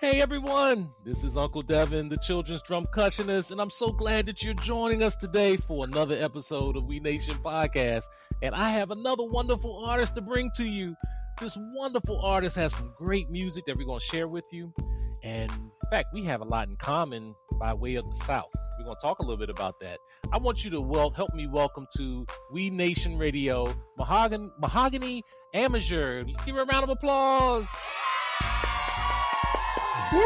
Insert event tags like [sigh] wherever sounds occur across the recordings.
Hey everyone, this is Uncle Devin, the children's drumcussionist, and I'm so glad that you're joining us today for another episode of We Nation Podcast. And I have another wonderful artist to bring to you. This wonderful artist has some great music that we're going to share with you. And in fact, we have a lot in common by way of the South. We're going to talk a little bit about that. I want you to help me welcome to We Nation Radio, Mahoganee, Mahoganee Amaker. Give her a round of applause. Welcome,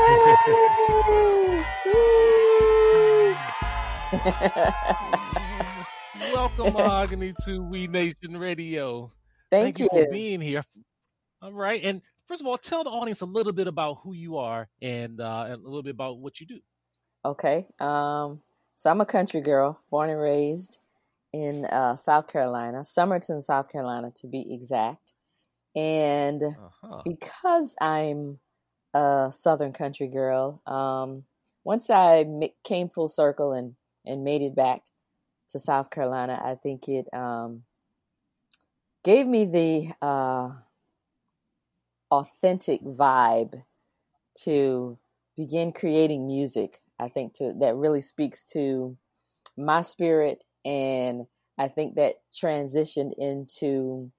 [laughs] Mahoganee, to We Nation Radio. Thank, you for being here. All right, and first of all, tell the audience a little bit about who you are and, uh, and a little bit about what you do. Okay, um, so I'm a country girl, born and raised in uh, South Carolina, Summerton, South Carolina, to be exact. And Uh-huh. because I'm a Southern country girl, um, once I came full circle and and made it back to South Carolina, I think it um, gave me the uh, authentic vibe to begin creating music. I think to that really speaks to my spirit, and I think that transitioned into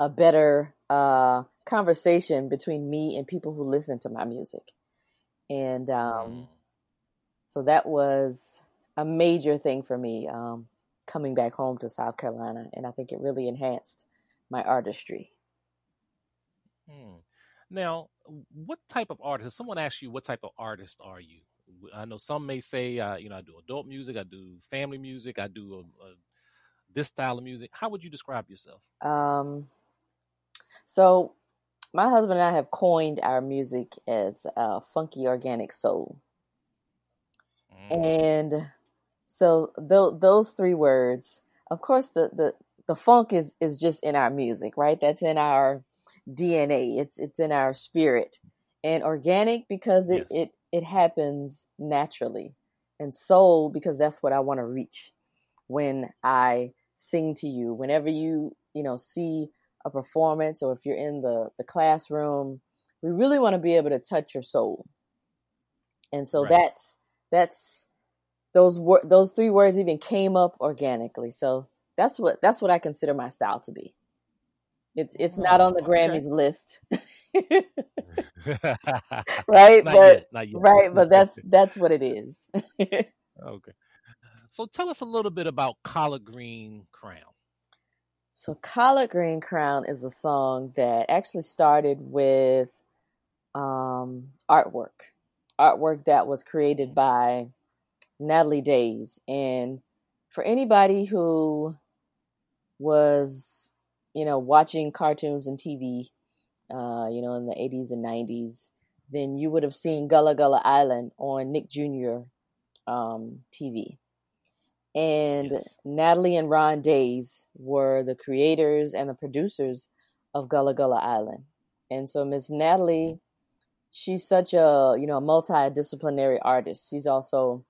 a better uh, conversation between me and people who listen to my music, and um, Mm. so that was a major thing for me um, coming back home to South Carolina, and I think it really enhanced my artistry. Hmm. Now, what type of artist? If someone asks you, what type of artist are you? I know some may say, uh, you know, I do adult music, I do family music, I do a, a, this style of music. How would you describe yourself? Um, so my husband and I have coined our music as uh, funky organic soul, Mm. and so th- those three words, of course, the, the the funk is is just in our music, right? That's in our DNA. It's it's in our spirit, and organic because it Yes. it it happens naturally, and soul because that's what I want to reach when I sing to you. Whenever you you know see a performance, or if you're in the the classroom, we really want to be able to touch your soul, and so Right. that's that's those wor- those three words even came up organically. So that's what that's what I consider my style to be. It's it's hmm. not on the Oh, okay. Grammys list, [laughs] [laughs] right? not but yet, not yet. right, but that's [laughs] that's what it is. okay. So tell us a little bit about Collard Green Crown. So Collard Green Crown is a song that actually started with um, artwork, artwork that was created by Natalie Daise. And for anybody who was, you know, watching cartoons and TV, uh, you know, in the 80s and 90s, then you would have seen Gullah Gullah Island on Nick Jr. Um, TV. And Yes. Natalie and Ron Daise were the creators and the producers of Gullah Gullah Island. And so Miss Natalie, she's such a, you know, multidisciplinary artist. She's also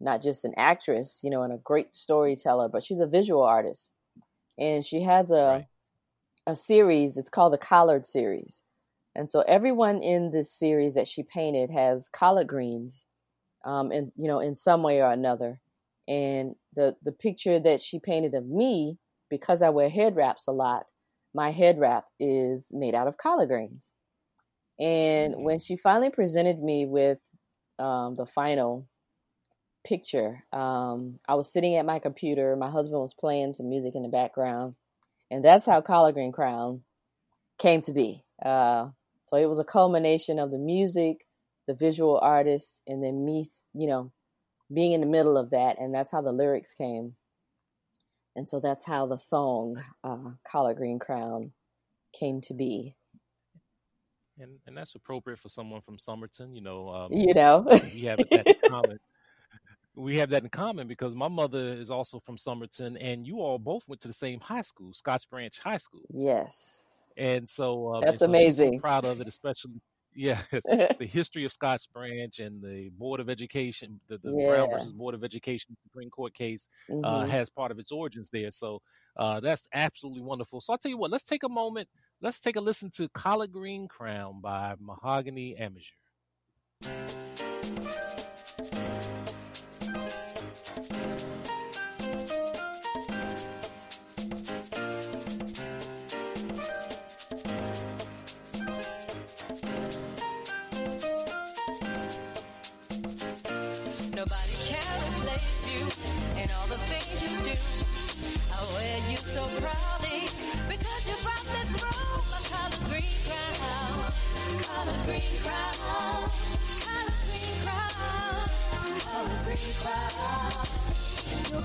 not just an actress, you know, and a great storyteller, but she's a visual artist. And she has a Right. a series, it's called the Collard series. And so everyone in this series that she painted has collard greens um in you know in some way or another. And the the picture that she painted of me because I wear head wraps a lot, my head wrap is made out of collard greens. And when Mm. she finally presented me with um, the final picture. Um, I was sitting at my computer. My husband was playing some music in the background, and that's how Collard Green Crown came to be. Uh, so it was a culmination of the music, the visual artist, and then me, you know, being in the middle of that, and that's how the lyrics came. And so that's how the song uh, "Collard Green Crown" came to be. and and that's appropriate for someone from Summerton. You know, um, You know, we have that in common. We have that in common because my mother is also from Summerton, and you all both went to the same high school, Scott's Branch High School, yes, and so um, That's and so she's so amazing. proud of it, especially. Yes, [laughs] [laughs] the history of Scott's Branch and the Board of Education, the, the Brown versus Board of Education Supreme Court case uh, Mhm. has part of its origins there. So uh, that's absolutely wonderful. So I'll tell you what, let's take a moment. Let's take a listen to Collard Green Crown by Mahoganee Amaker. Your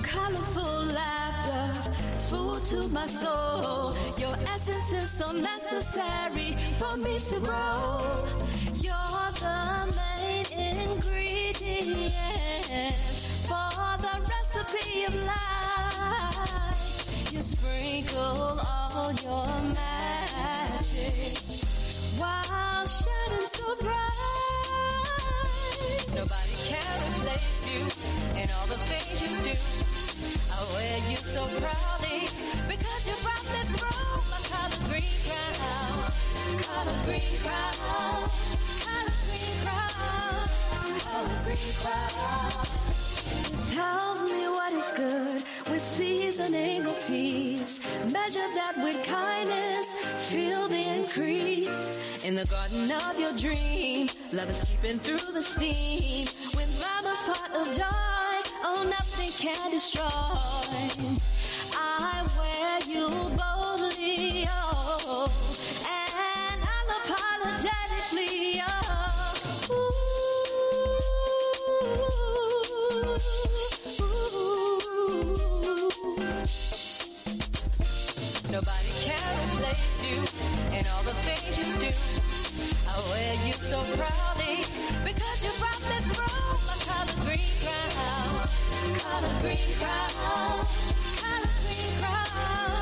colorful laughter is food to my soul. Your essence is so necessary for me to grow. You're the main ingredient for the recipe of life. You sprinkle all your magic while shining so bright. Nobody can replace you and all the things you do. I wear you so proudly because you brought me through my collard green crown. Collard green crown. Collard green crown. Collard green crown. Tells me what is good with seasoning of peace. Measure that with kindness, feel the increase. In the garden of your dream, love is sleeping through the steam. With mama's pot of joy, oh, nothing can destroy. And all the things you do. I wear you so proudly because you brought me through my collard green crown. Collard green crown. Collard green crown.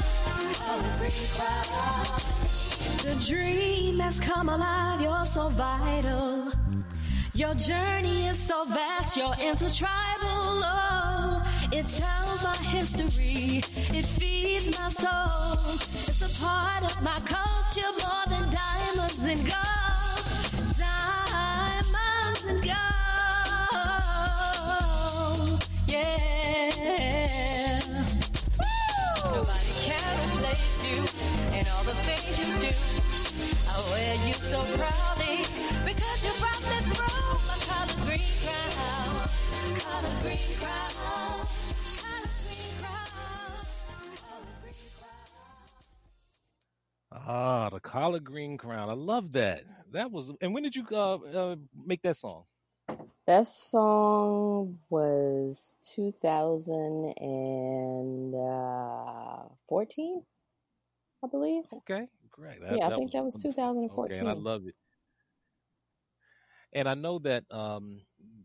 Collard green crown. The dream has come alive, you're so vital. Your journey is so vast, you're intertribal. Oh, it tells my history, it feeds my soul. Part of my culture more than diamonds and gold. Diamonds and gold. Yeah. Nobody can replace you and all the things you do. I wear you so proudly because you brought me through my collard green crown. Collard green crown. Collard green crown. I love that. That was. And when did you uh, uh make that song? That song was 2014, I believe. Okay, great. That- Yeah, I think that was 2014. Okay, and I love it. And I know that um,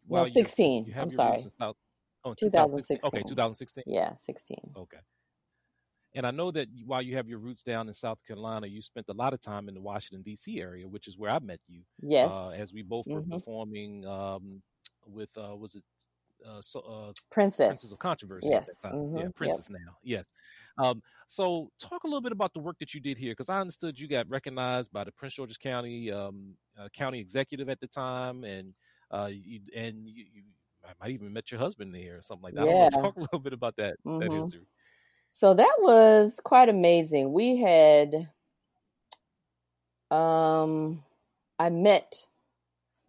you- 16. You I'm sorry. roots in South, oh, 2016. Okay, 2016. Yeah, 16. Okay. And I know that while you have your roots down in South Carolina, you spent a lot of time in the Washington D.C. area, which is where I met you. Yes. Uh, as we both were Mhm. performing um, with uh, was it uh, so, uh, Princess. Princess of Controversy Yes. that mhm, Yeah, yep. Princess now. Yes. Um, so talk a little bit about the work that you did here, because I understood you got recognized by the Prince George's County um, uh, county executive at the time, and uh, you, and you, you I might even met your husband there or something like that. I want to talk [laughs] a little bit about that that Mhm. history. So that was quite amazing. We had um I met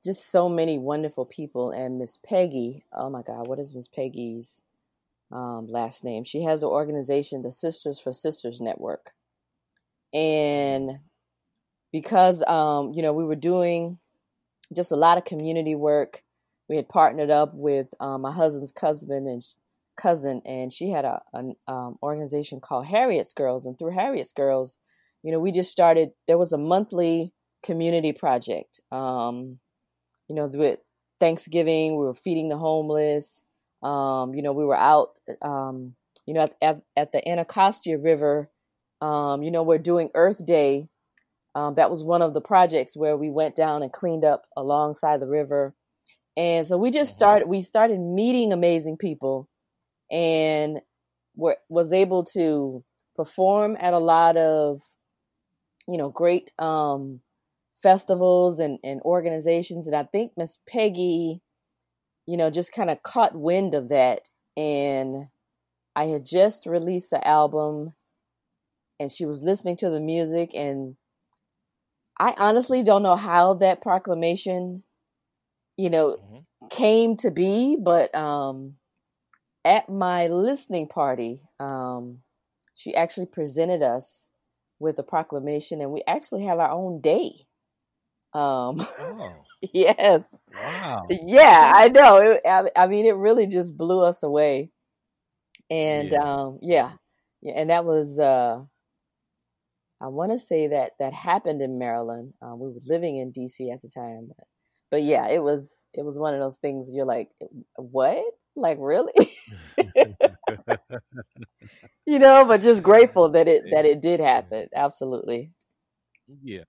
just so many wonderful people and Miss Peggy, oh my god, what is Miss Peggy's um last name? She has an organization, the Sisters for Sisters Network. And because um you know, we were doing just a lot of community work. We had partnered up with um, my husband's cousin and cousin, and she had a an um, organization called Harriet's Girls, and through Harriet's Girls, you know, we just started. There was a monthly community project. Um, you know, with Thanksgiving, we were feeding the homeless. Um, you know, we were out. Um, you know, at at, at the Anacostia River. Um, you know, we're doing Earth Day. Um, that was one of the projects where we went down and cleaned up alongside the river. And so we just Mhm. started. We started meeting amazing people, and were was able to perform at a lot of, you know, great um, festivals and, and organizations. And I think Miss Peggy, you know, just kind of caught wind of that. And I had just released the album and she was listening to the music. And I honestly don't know how that proclamation, you know, Mhm. came to be, but um, at my listening party, um, she actually presented us with a proclamation, and we actually have our own day. Um, Oh, [laughs] yes, wow. yeah, I know. It, I, I mean, it really just blew us away, and Yeah. um, yeah, yeah, and that was. Uh, I want to say that that happened in Maryland. Uh, we were living in DC at the time, but, but yeah, it was it was one of those things. You're like, what? Like really? [laughs] [laughs] you know, but just grateful that it that it did happen. Absolutely. Yeah,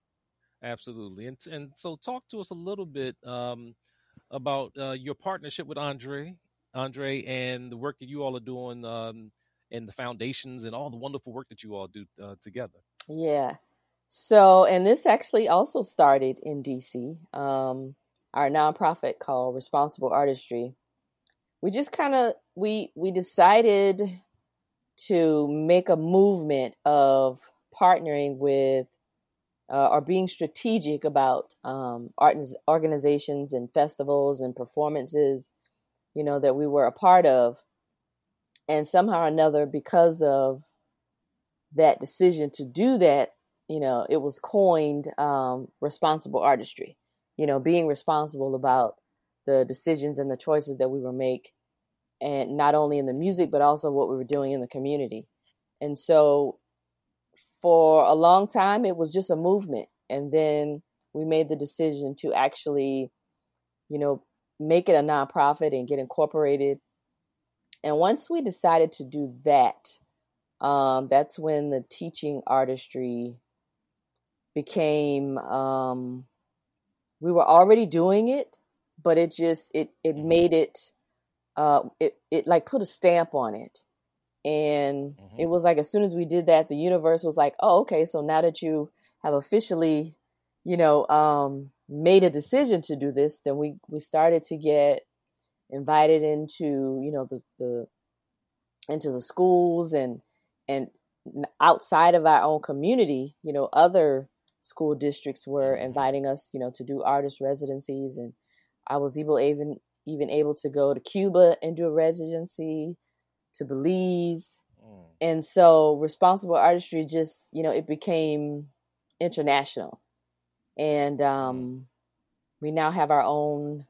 absolutely. And and so talk to us a little bit um, about uh, your partnership with Andre, Andre, and the work that you all are doing, um, and the foundations and all the wonderful work that you all do uh, together. Yeah. So, and this actually also started in DC. Um, our nonprofit called Responsible Artistry. We just kind of we we decided to make a movement of partnering with uh, or being strategic about um, art organizations and festivals and performances, you know, that we were a part of, and somehow or another, because of that decision to do that, you know, it was coined um, responsible artistry. You know, being responsible about the decisions and the choices that we were make, and not only in the music but also what we were doing in the community. And so, for a long time, it was just a movement, and then we made the decision to actually, you know, make it a nonprofit and get incorporated. And once we decided to do that, um, that's when the teaching artistry became um, we were already doing it but it just it it made it uh it it like put a stamp on it and Mhm. it was like as soon as we did that the universe was like oh okay so now that you have officially you know um made a decision to do this then we we started to get invited into you know the the into the schools and and outside of our own community you know other school districts were Mhm. inviting us you know to do artist residencies and i was able even even able to go to cuba and do a residency to belize. Mm. and so responsible artistry just you know it became international. And um we now have our own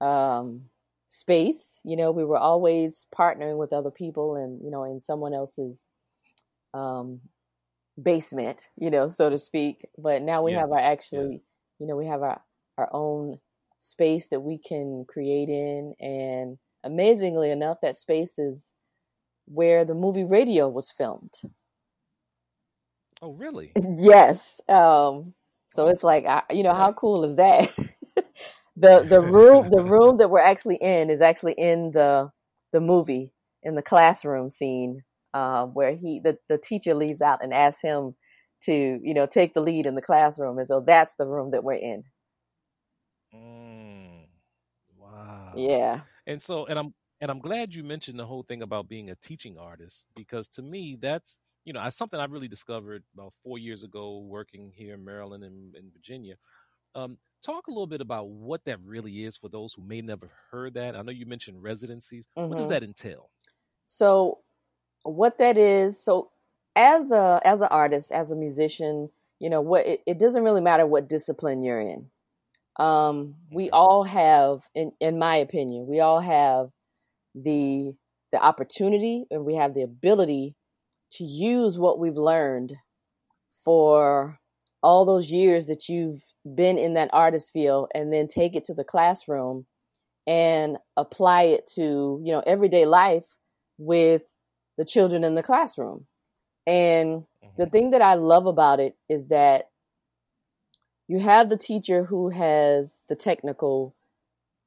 um space. You know we were always partnering with other people and you know in someone else's um basement you know so to speak. But now we have Yes, our yes. actually you know we have our our own space that we can create in and amazingly enough that space is where the movie radio was filmed. Oh, really? [laughs] yes um so it's like I, you know how cool is that? [laughs] The the room the room that we're actually in is actually in the the movie in the classroom scene uh, where he the, the teacher leaves out and asks him to you know take the lead in the classroom and so that's the room that we're in Mm. Wow. yeah And so, and I'm and I'm glad you mentioned the whole thing about being a teaching artist because to me that's you know, something I really discovered about four years ago working here in Maryland and in Virginia. Um, talk a little bit about what that really is for those who may never heard that. I know you mentioned residencies. What does Mhm. that entail? So what that is, so as a as an artist, as a musician, you know, what it, it doesn't really matter what discipline you're in. Um, we all have, in in my opinion, we all have the the opportunity and we have the ability to use what we've learned for all those years that you've been in that artist field and then take it to the classroom and apply it to you know everyday life with the children in the classroom and the Mhm. thing that i love about it is that you have the teacher who has the technical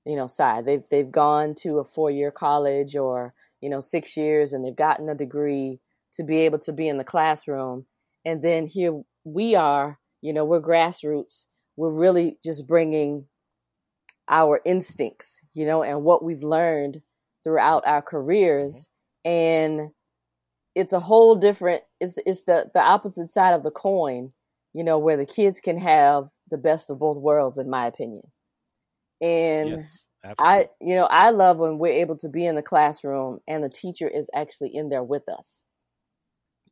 you know side. They've they've gone to a four year college or you know 6 years and they've gotten a degree to be able to be in the classroom. And then here we are you know we're grassroots. We're really just bringing our instincts, you know, and what we've learned throughout our careers. And it's a whole different, it's, it's the, the opposite side of the coin, you know, where the kids can have the best of both worlds, in my opinion. And Yes, I, you know, I love when we're able to be in the classroom and the teacher is actually in there with us.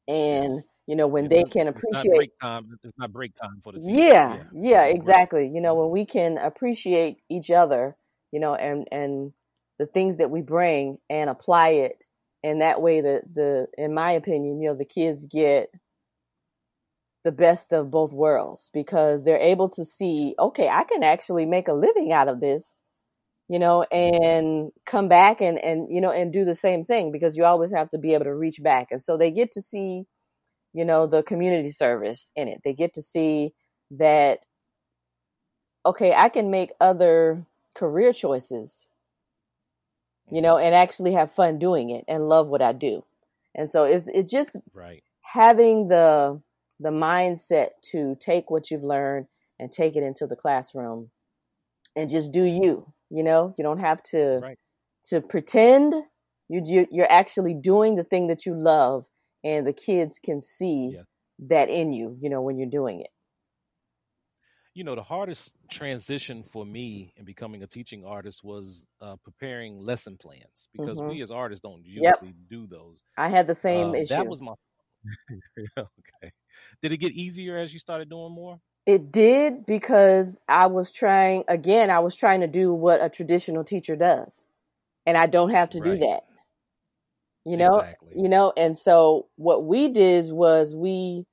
And, Yes. you know, when It's they not- can it's not appreciate break time. It's not break time for the teacher. yeah, yeah, Right. exactly. You know, when we can appreciate each other, you know, and and the things that we bring and apply it, and that way, the the in my opinion, you know, the kids get the best of both worlds because they're able to see, okay, I can actually make a living out of this, you know, and come back and and you know and do the same thing because you always have to be able to reach back, and so they get to see you know the community service in it. They get to see that okay i can make other career choices you know mm-hmm. and actually have fun doing it and love what i do. And so it's it's just Right. having the the mindset to take what you've learned and take it into the classroom and just do you you know you don't have to Right. to pretend you you- you're actually doing the thing that you love and the kids can see Yeah. that in you you know when you're doing it You know, the hardest transition for me in becoming a teaching artist was uh, preparing lesson plans because Mhm. we as artists don't Yep. usually do those. i had the same Uh, issue That was my [laughs] okay. Did it get easier as you started doing more? It did because I was trying again, I was trying to do what a traditional teacher does. And I don't have to do that. You know? Exactly. You know, and so what we did was we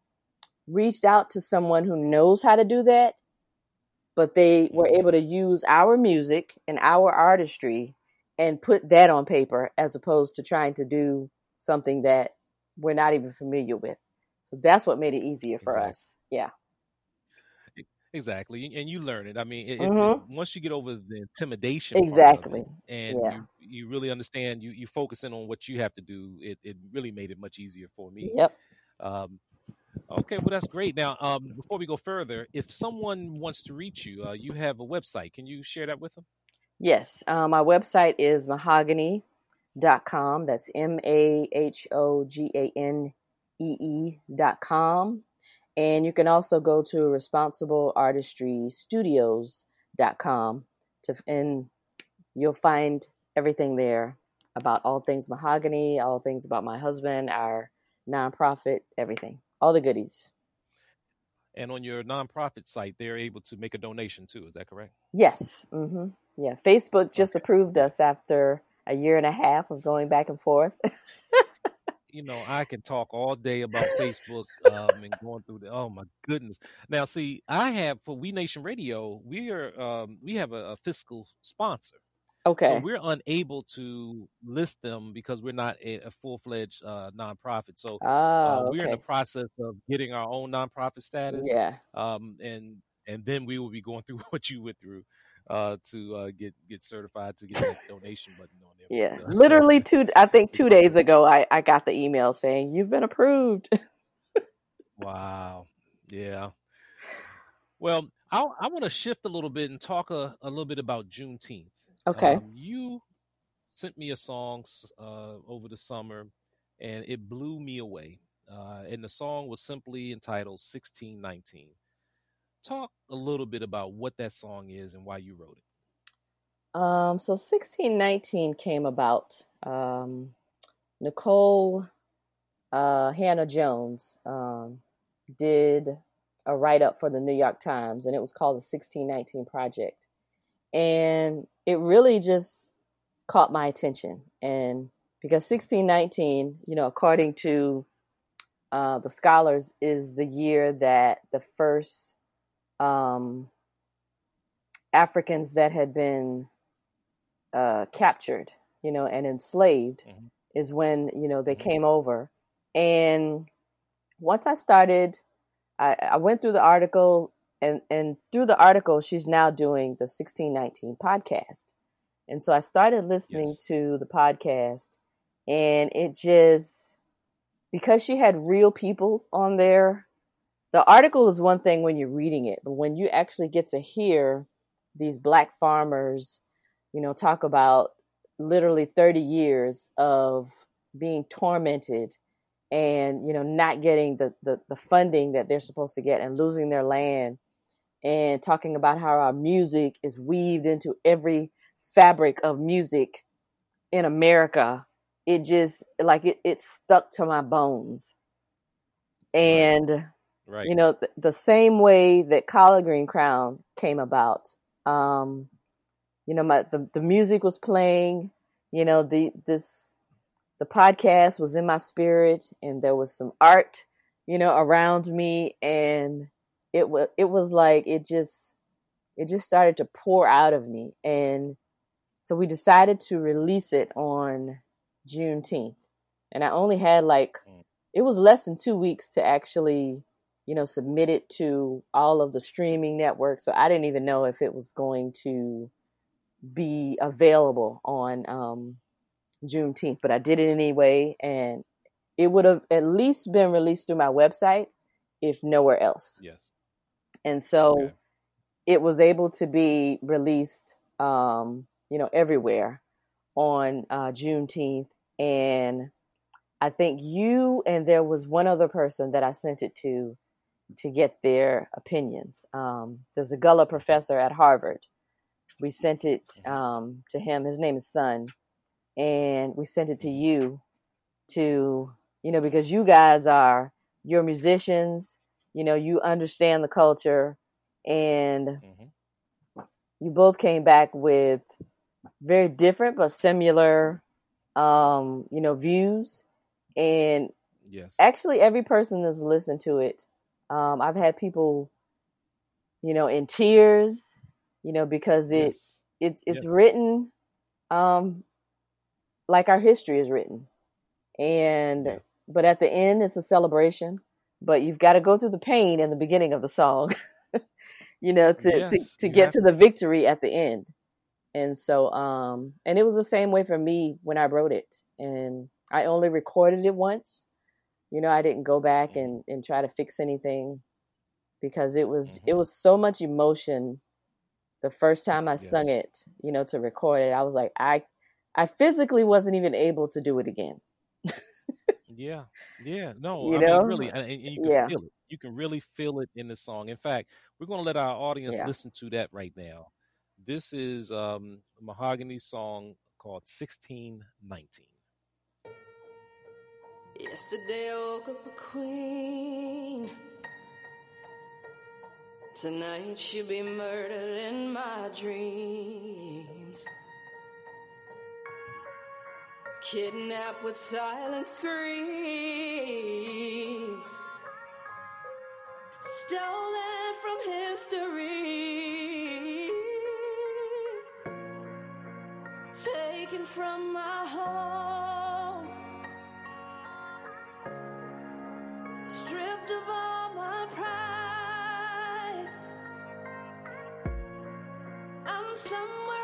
reached out to someone who knows how to do that, but they were Mhm. able to use our music and our artistry and put that on paper as opposed to trying to do something that we're not even familiar with. So that's what made it easier for Exactly. us. Yeah. Exactly, and you learn it. I mean, it, Mhm. it- once you get over the intimidation, of it Exactly. and Yeah. you you really understand, you you focus in on what you have to do. It it really made it much easier for me. Yep. Um, okay, well that's great. Now, um, before we go further, if someone wants to reach you, uh, you have a website. Can you share that with them? Yes, uh, my website is mahoganee.com. That's M A H O G A N E E dot com. And you can also go to responsibleartistrystudios.com to, and you'll find everything there about all things mahoganee, all things about my husband, our nonprofit, everything, all the goodies. And on your nonprofit site, they're able to make a donation too. Is that correct? Yes. Mm-hmm. Yeah. Facebook just Okay. approved us after a year and a half of going back and forth. [laughs] you know, I can talk all day about Facebook um, and going through the. Oh my goodness! Now, see, I have for We Nation Radio, we are um, we have a, a fiscal sponsor, Okay. so we're unable to list them because we're not a, a full fledged uh, nonprofit. So uh, oh, we're in the process of getting our own nonprofit status, Yeah. um, and and then we will be going through [laughs] what you went through uh, to uh, get get certified to get that donation button on there. Yeah. But, uh, Literally two I think two days ago I, I got the email saying you've been approved. [laughs] Wow. Yeah. Well, I I want to shift a little bit and talk a, a little bit about Juneteenth. Okay. Um, you sent me a song uh, over the summer, and it blew me away. Uh, and the song was simply entitled "1619." Talk a little bit about what that song is and why you wrote it. Um so sixteen nineteen came about. Um Nikole uh Hannah Jones um did a write up for the New York Times and it was called the 1619 project. And it really just caught my attention and because 1619, you know, according to uh, the scholars, is the year that the first um, Africans that had been uh, captured, you know, and enslaved Mhm. is when you know they Mhm. came over. And once I started, I, I went through the article, and and through the article, she's now doing the 1619 podcast. And so I started listening Yes. to the podcast, and it just because she had real people on there, the article is one thing when you're reading it, but when you actually get to hear these black farmers, you know, talk about literally 30 years of being tormented and you know not getting the, the the funding that they're supposed to get and losing their land and talking about how our music is weaved into every fabric of music in America it just like it, it stuck to my bones. And Right. you know th- the same way that collard green crown came about um you know my the, the music was playing you know the this the podcast was in my spirit and there was some art you know around me and it was it was like it just it just started to pour out of me and so we decided to release it on Juneteenth and I only had like Mm. it was less than 2 weeks to actually you know submit it to all of the streaming networks so I didn't even know if it was going to be available on um, Juneteenth, but I did it anyway, and it would have at least been released through my website, if nowhere else. Yes. And so Okay. it was able to be released, um, you know, everywhere on uh, Juneteenth, and I think you and there was one other person that I sent it to to get their opinions. Um, there's a Gullah professor at Harvard. We sent it um, to him. His name is Sun, and we sent it to you to you know because you guys are you're musicians. You know you understand the culture, and hmm you both came back with very different but similar um, you know views and Yes. actually every person that's listened to it um, i've had people you know in tears you know because it yes. it's it's Yes. written um like our history is written and Yeah. but at the end it's a celebration but you've got to go through the pain in the beginning of the song [laughs] you know to to, Yes, to you get to the victory at the end and so um and it was the same way for me when i wrote it and i only recorded it once you know i didn't go back Mhm. and and try to fix anything because it was Mhm. it was so much emotion the first time i sung it you know to record it i was like i i physically wasn't even able to do it again [laughs] Yeah, yeah, no, you I know mean, really, and, and you can yeah feel it. You can really feel it in the song. In fact, we're going to let our audience yeah listen to that right now. This is um, a Mahoganee song called 1619. Yesterday I woke up a queen. Tonight she'll be murdered in my dreams. Kidnapped with silent screams. Stolen from history. Taken from my home. Stripped of all my pride. I'm somewhere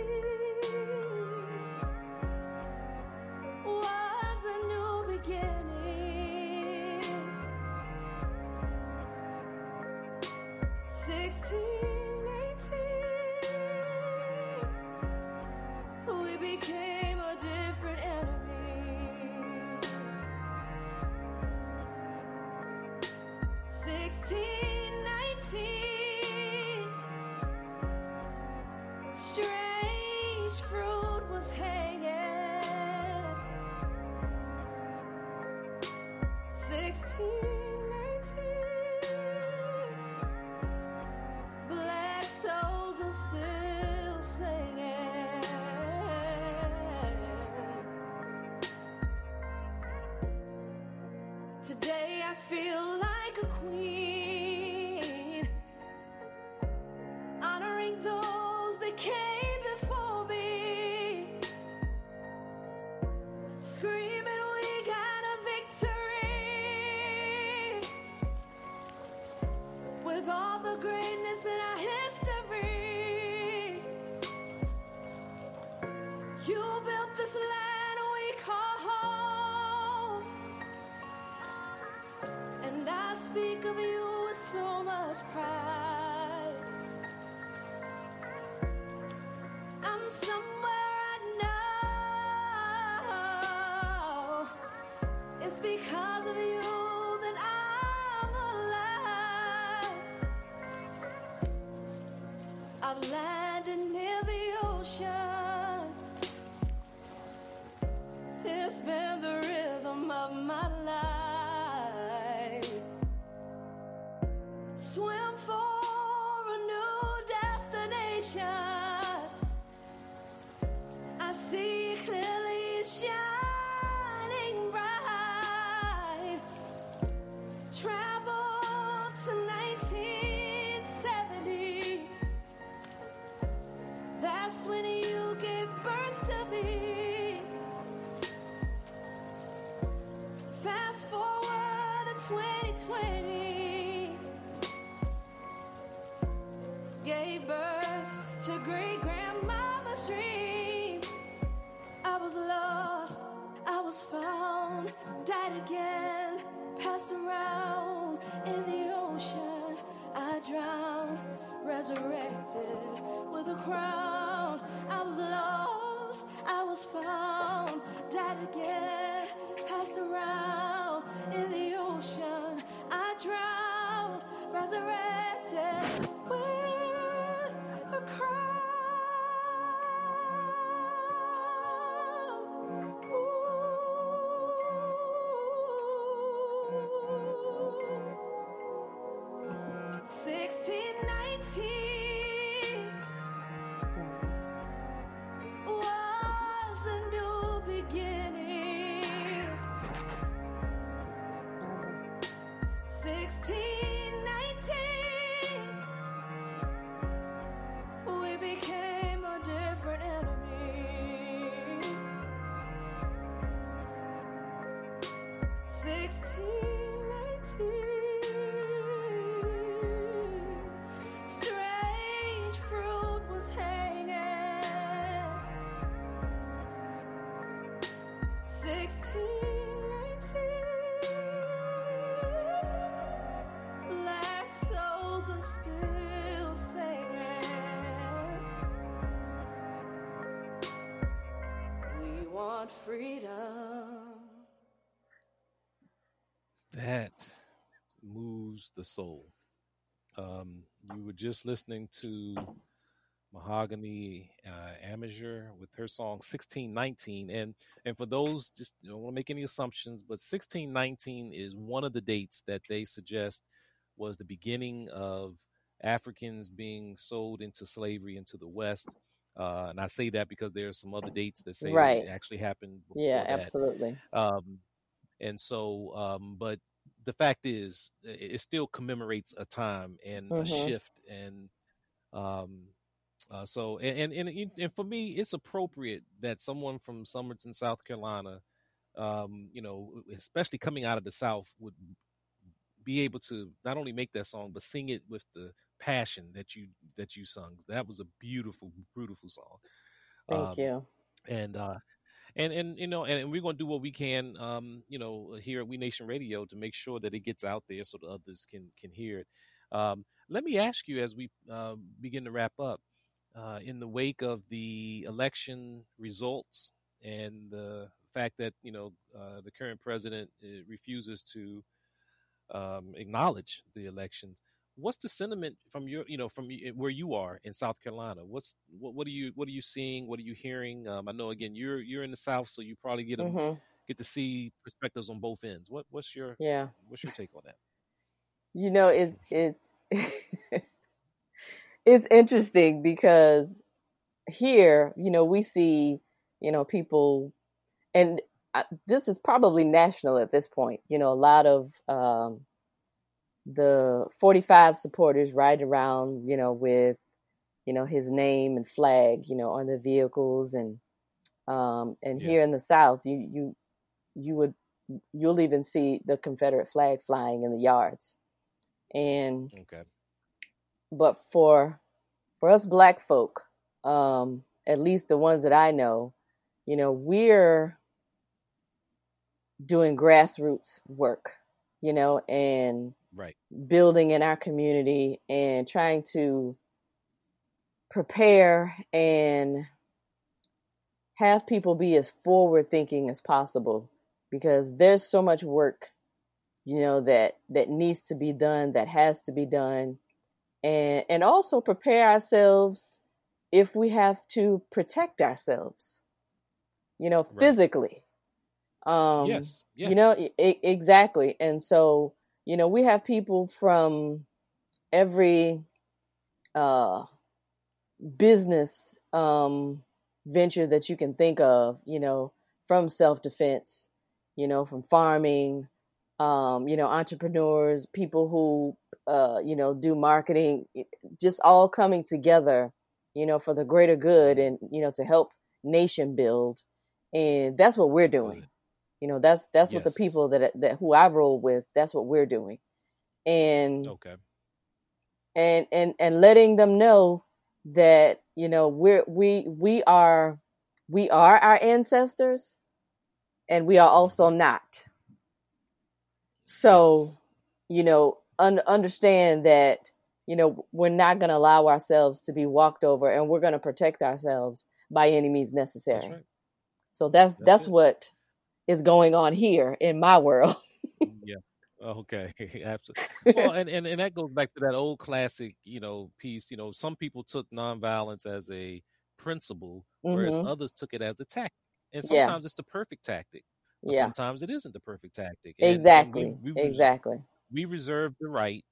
the ocean. Want freedom. That moves the soul. Um, you were just listening to Mahoganee uh, Amaker with her song 1619. And and for those, just don't want to make any assumptions, but 1619 is one of the dates that they suggest was the beginning of Africans being sold into slavery into the West. Uh, and I say that because there are some other dates that say Right. it actually happened. Before Yeah, that. absolutely. Um, and so, um, but the fact is, it still commemorates a time and a Mhm. shift, and um, uh, so and, and and and for me, it's appropriate that someone from Summerton, South Carolina, um, you know, especially coming out of the South, would be able to not only make that song but sing it with the passion that you that you sung. That was a beautiful, beautiful song. Thank Um, you. and uh and and you know and, and we're going to do what we can um you know here at we nation radio to make sure that it gets out there so that others can can hear it um let me ask you as we uh, begin to wrap up uh, in the wake of the election results and the fact that you know uh, the current president uh, refuses to um, acknowledge the elections. What's the sentiment from your, you know, from where you are in South Carolina? What's what, what are you what are you seeing? What are you hearing? Um, I know again you're you're in the South, so you probably get a, hmm get to see perspectives on both ends. What what's your Yeah. what's your take on that? You know, it's it's [laughs] it's interesting because here, you know, we see, you know, people, and I, this is probably national at this point. You know, a lot of um, the 45 supporters ride around, you know, with, you know, his name and flag, you know, on the vehicles, and um, and Yeah. here in the South, you you you would you'll even see the Confederate flag flying in the yards, and Okay. but for for us black folk um at least the ones that i know you know we're doing grassroots work you know and Right. building in our community and trying to prepare and have people be as forward thinking as possible because there's so much work you know that that needs to be done that has to be done and and also prepare ourselves if we have to protect ourselves you know Right. physically um yes. Yes. you know e- exactly and so you know we have people from every uh business um venture that you can think of you know from self-defense you know from farming um you know entrepreneurs people who uh you know do marketing just all coming together you know for the greater good and you know to help nation build and that's what we're doing. You know that's that's what the people that that who I roll with that's what we're doing and Okay. and and and letting them know that you know we're we we are we are our ancestors and we are also mm-hmm. not so Yes. you know un- understand that you know we're not going to allow ourselves to be walked over and we're going to protect ourselves by any means That's necessary right. so that's That's that's what is going on here in my world yeah. Okay. [laughs] Absolutely. Well, [laughs] and, and and that goes back to that old classic, you know, piece. You know, some people took nonviolence as a principle, whereas hmm others took it as a tactic. And yeah sometimes it's the perfect tactic, but yeah sometimes it isn't the perfect tactic. And and we exactly we exactly we reserve the right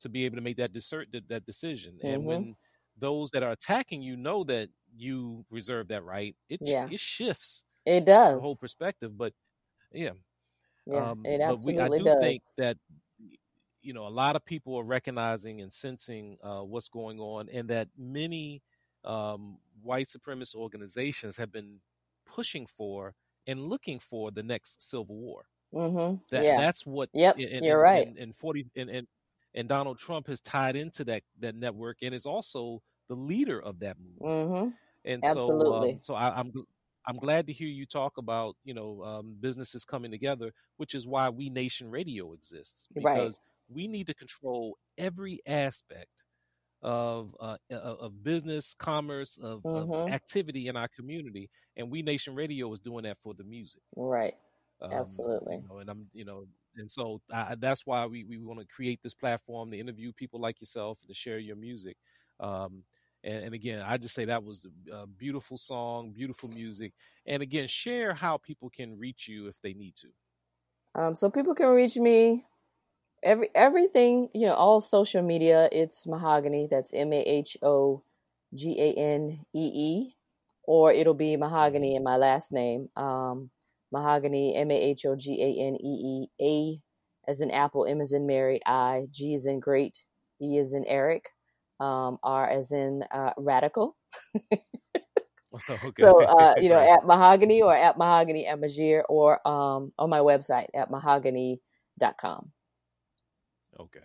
to be able to make that discern that, decision. And hmm when those that are attacking you know that you reserve that right, it yeah it shifts it the whole perspective. But yeah, yeah um, it but we I do does. think that you know a lot of people are recognizing and sensing uh, what's going on, and that many um, white supremacist organizations have been pushing for and looking for the next civil war. hmm That yeah. that's what yep and you're and right. and, and forty and, and and Donald Trump has tied into that that network and is also the leader of that movement. hmm And so um, absolutely. so I, I'm I'm glad to hear you talk about you know um, businesses coming together, which is why We Nation Radio exists right because we need to control every aspect of uh, of business, commerce, of, of hmm activity in our community, and We Nation Radio is doing that for the music. right Um, absolutely you know, and I'm you know, and so I, that's why we we want to create this platform to interview people like yourself and to share your music. Um, and, and again, I just say that was a beautiful song, beautiful music, and again, share how people can reach you if they need to. um so people can reach me every everything you know all social media it's mahoganee that's m-a-h-o-g-a-n-e-e or it'll be mahoganee in my last name. Um mahoganee m-a-h-o-g-a-n-e-e a as in apple m as in mary i g as in great e as in eric um r as in uh, radical [laughs] okay, so uh [laughs] you know at mahoganee or at mahoganee at Majir or um on my website at mahoganee.com Okay.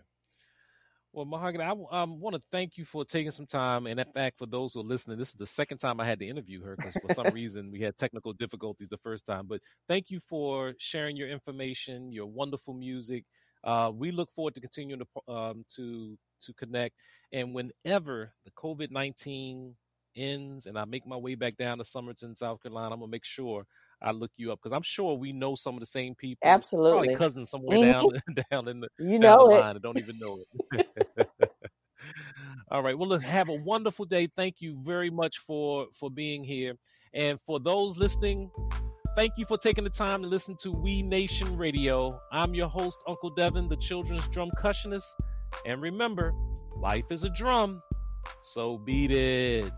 Well, Mahoganee, I um, want to thank you for taking some time. And in fact, for those who are listening, this is the second time I had to interview her because for some [laughs] reason we had technical difficulties the first time. But thank you for sharing your information, your wonderful music. Uh, we look forward to continuing to um, to to connect. And whenever the COVID nineteen ends and I make my way back down to Summerton, South Carolina, I'm gonna make sure I look you up because I'm sure we know some of the same people. Absolutely. Probably cousins somewhere down [laughs] down in the You know the line and don't even know it. [laughs] All right. Well, look, have a wonderful day. Thank you very much for for being here, and for those listening, thank you for taking the time to listen to We Nation Radio. I'm your host, Uncle Devin, the children's drumcussionist, and remember, life is a drum, so beat it.